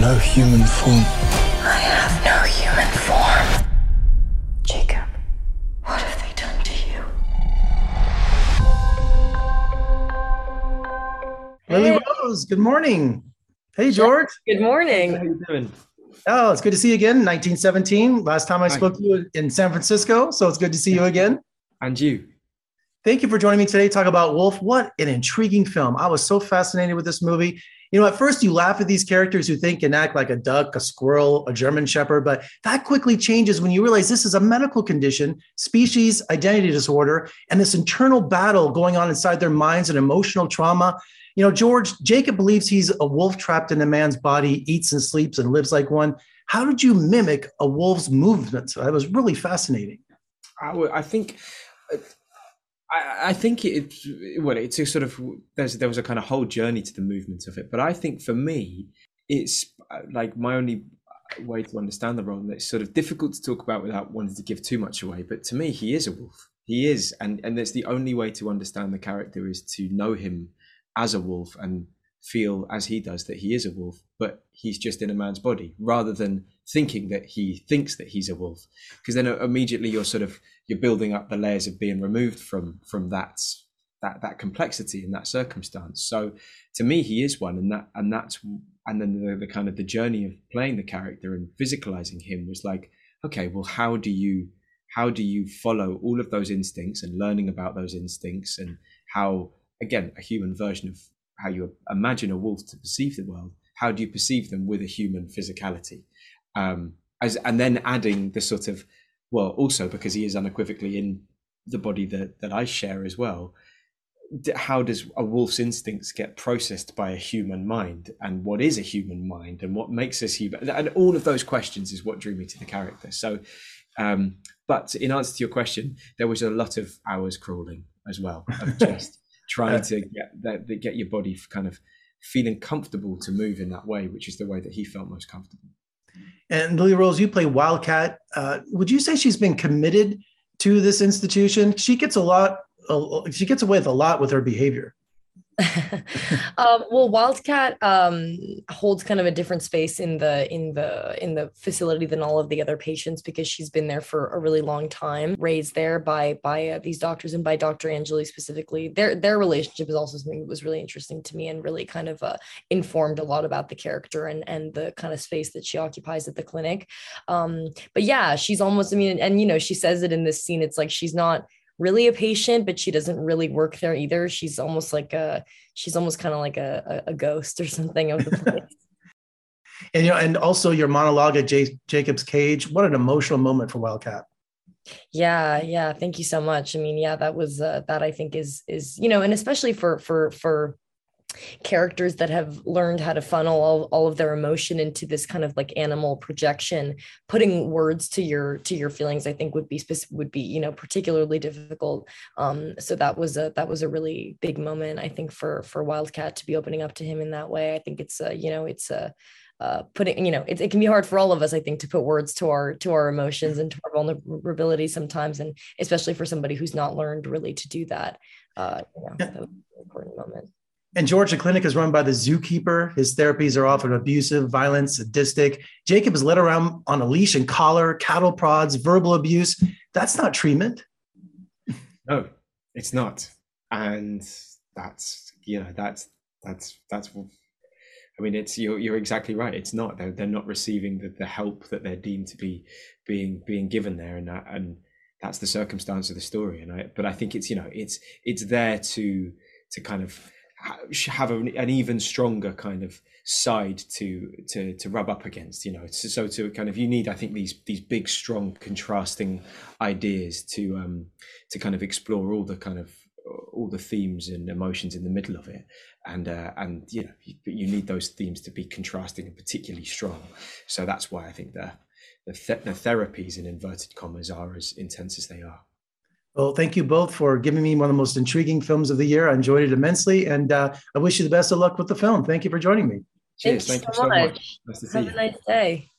no human form. I have no human form. Jacob, what have they done to you? Lily Rose, good morning. Hey, George. Good morning. How you doing? Oh, it's good to see you again. 1917. Last time I Hi. spoke to you in San Francisco. So it's good to see you again. And you? Thank you for joining me today to talk about Wolf. What an intriguing film. I was so fascinated with this movie. You know, at first you laugh at these characters who think and act like a duck, a squirrel, a German shepherd, but that quickly changes when you realize this is a medical condition, species identity disorder, and this internal battle going on inside their minds and emotional trauma. You know, George, Jacob believes he's a wolf trapped in a man's body, eats and sleeps and lives like one. How did you mimic a wolf's movements? That was really fascinating. I, I think. Uh, I, I think it. Well, it's a sort of. There was a kind of whole journey to the movement of it, but I think for me, it's uh, like my only way to understand the role. It's sort of difficult to talk about without wanting to give too much away. But to me, he is a wolf. He is, and and it's the only way to understand the character is to know him as a wolf and feel as he does that he is a wolf, but he's just in a man's body, rather than thinking that he thinks that he's a wolf. Because then uh, immediately you're sort of you're building up the layers of being removed from from that that that complexity in that circumstance. So to me, he is one, and that and that's and then the, the kind of the journey of playing the character and physicalizing him was like, okay, well, how do you how do you follow all of those instincts and learning about those instincts and how again a human version of how you imagine a wolf to perceive the world how do you perceive them with a human physicality um as and then adding the sort of well also because he is unequivocally in the body that that i share as well how does a wolf's instincts get processed by a human mind? And what is a human mind? And what makes us human? And all of those questions is what drew me to the character. So um but in answer to your question there was a lot of hours crawling as well of just trying to get that get your body kind of feeling comfortable to move in that way which is the way that he felt most comfortable And Lily Rose, you play Wildcat. Uh, would you say she's been committed to this institution? She gets a lot. She gets away with a lot with her behavior. um, well, Wildcat um, holds kind of a different space in the in the in the facility than all of the other patients because she's been there for a really long time, raised there by by uh, these doctors and by Dr. Angeli specifically. Their their relationship is also something that was really interesting to me and really kind of uh, informed a lot about the character and and the kind of space that she occupies at the clinic. Um, but yeah, she's almost. I mean, and you know, she says it in this scene. It's like she's not really a patient, but she doesn't really work there either. She's almost like a she's almost kind of like a, a, ghost or something of the place. And you know, and also your monologue at J- Jacob's cage. What an emotional moment for Wildcat. yeah, yeah. Thank you so much. I mean, yeah, that was uh, that I think is is you know, and especially for for for characters that have learned how to funnel all, all of their emotion into this kind of like animal projection putting words to your to your feelings i think would be would be you know particularly difficult. Um so that was a that was a really big moment i think for for wildcat to be opening up to him in that way. I think it's a you know it's a uh, putting you know it, it can be hard for all of us i think to put words to our to our emotions and to our vulnerability sometimes and especially for somebody who's not learned really to do that. Uh you know that was an important moment And George, the clinic is run by the zookeeper. His therapies are often abusive, violent, sadistic. Jacob is led around on a leash and collar, cattle prods, verbal abuse. That's not treatment. no it's not and that's you know that's that's that's I mean, it's you're you're exactly right. It's not. They're they're not receiving the, the help that they're deemed to be being being given there, and that, and that's the circumstance of the story. And I, but I think it's you know it's it's there to to kind of have an, an even stronger kind of side to to to rub up against. You know, so, to kind of you need I think these these big strong contrasting ideas to um to kind of explore all the kind of all the themes and emotions in the middle of it. And uh, and you know you, you need those themes to be contrasting and particularly strong. So that's why i think the the, th- the therapies in inverted commas are as intense as they are Well, thank you both for giving me one of the most intriguing films of the year. I enjoyed it immensely, and uh, I wish you the best of luck with the film. Thank you for joining me. cheers Thank thank you you so so much. much nice to see have you a nice day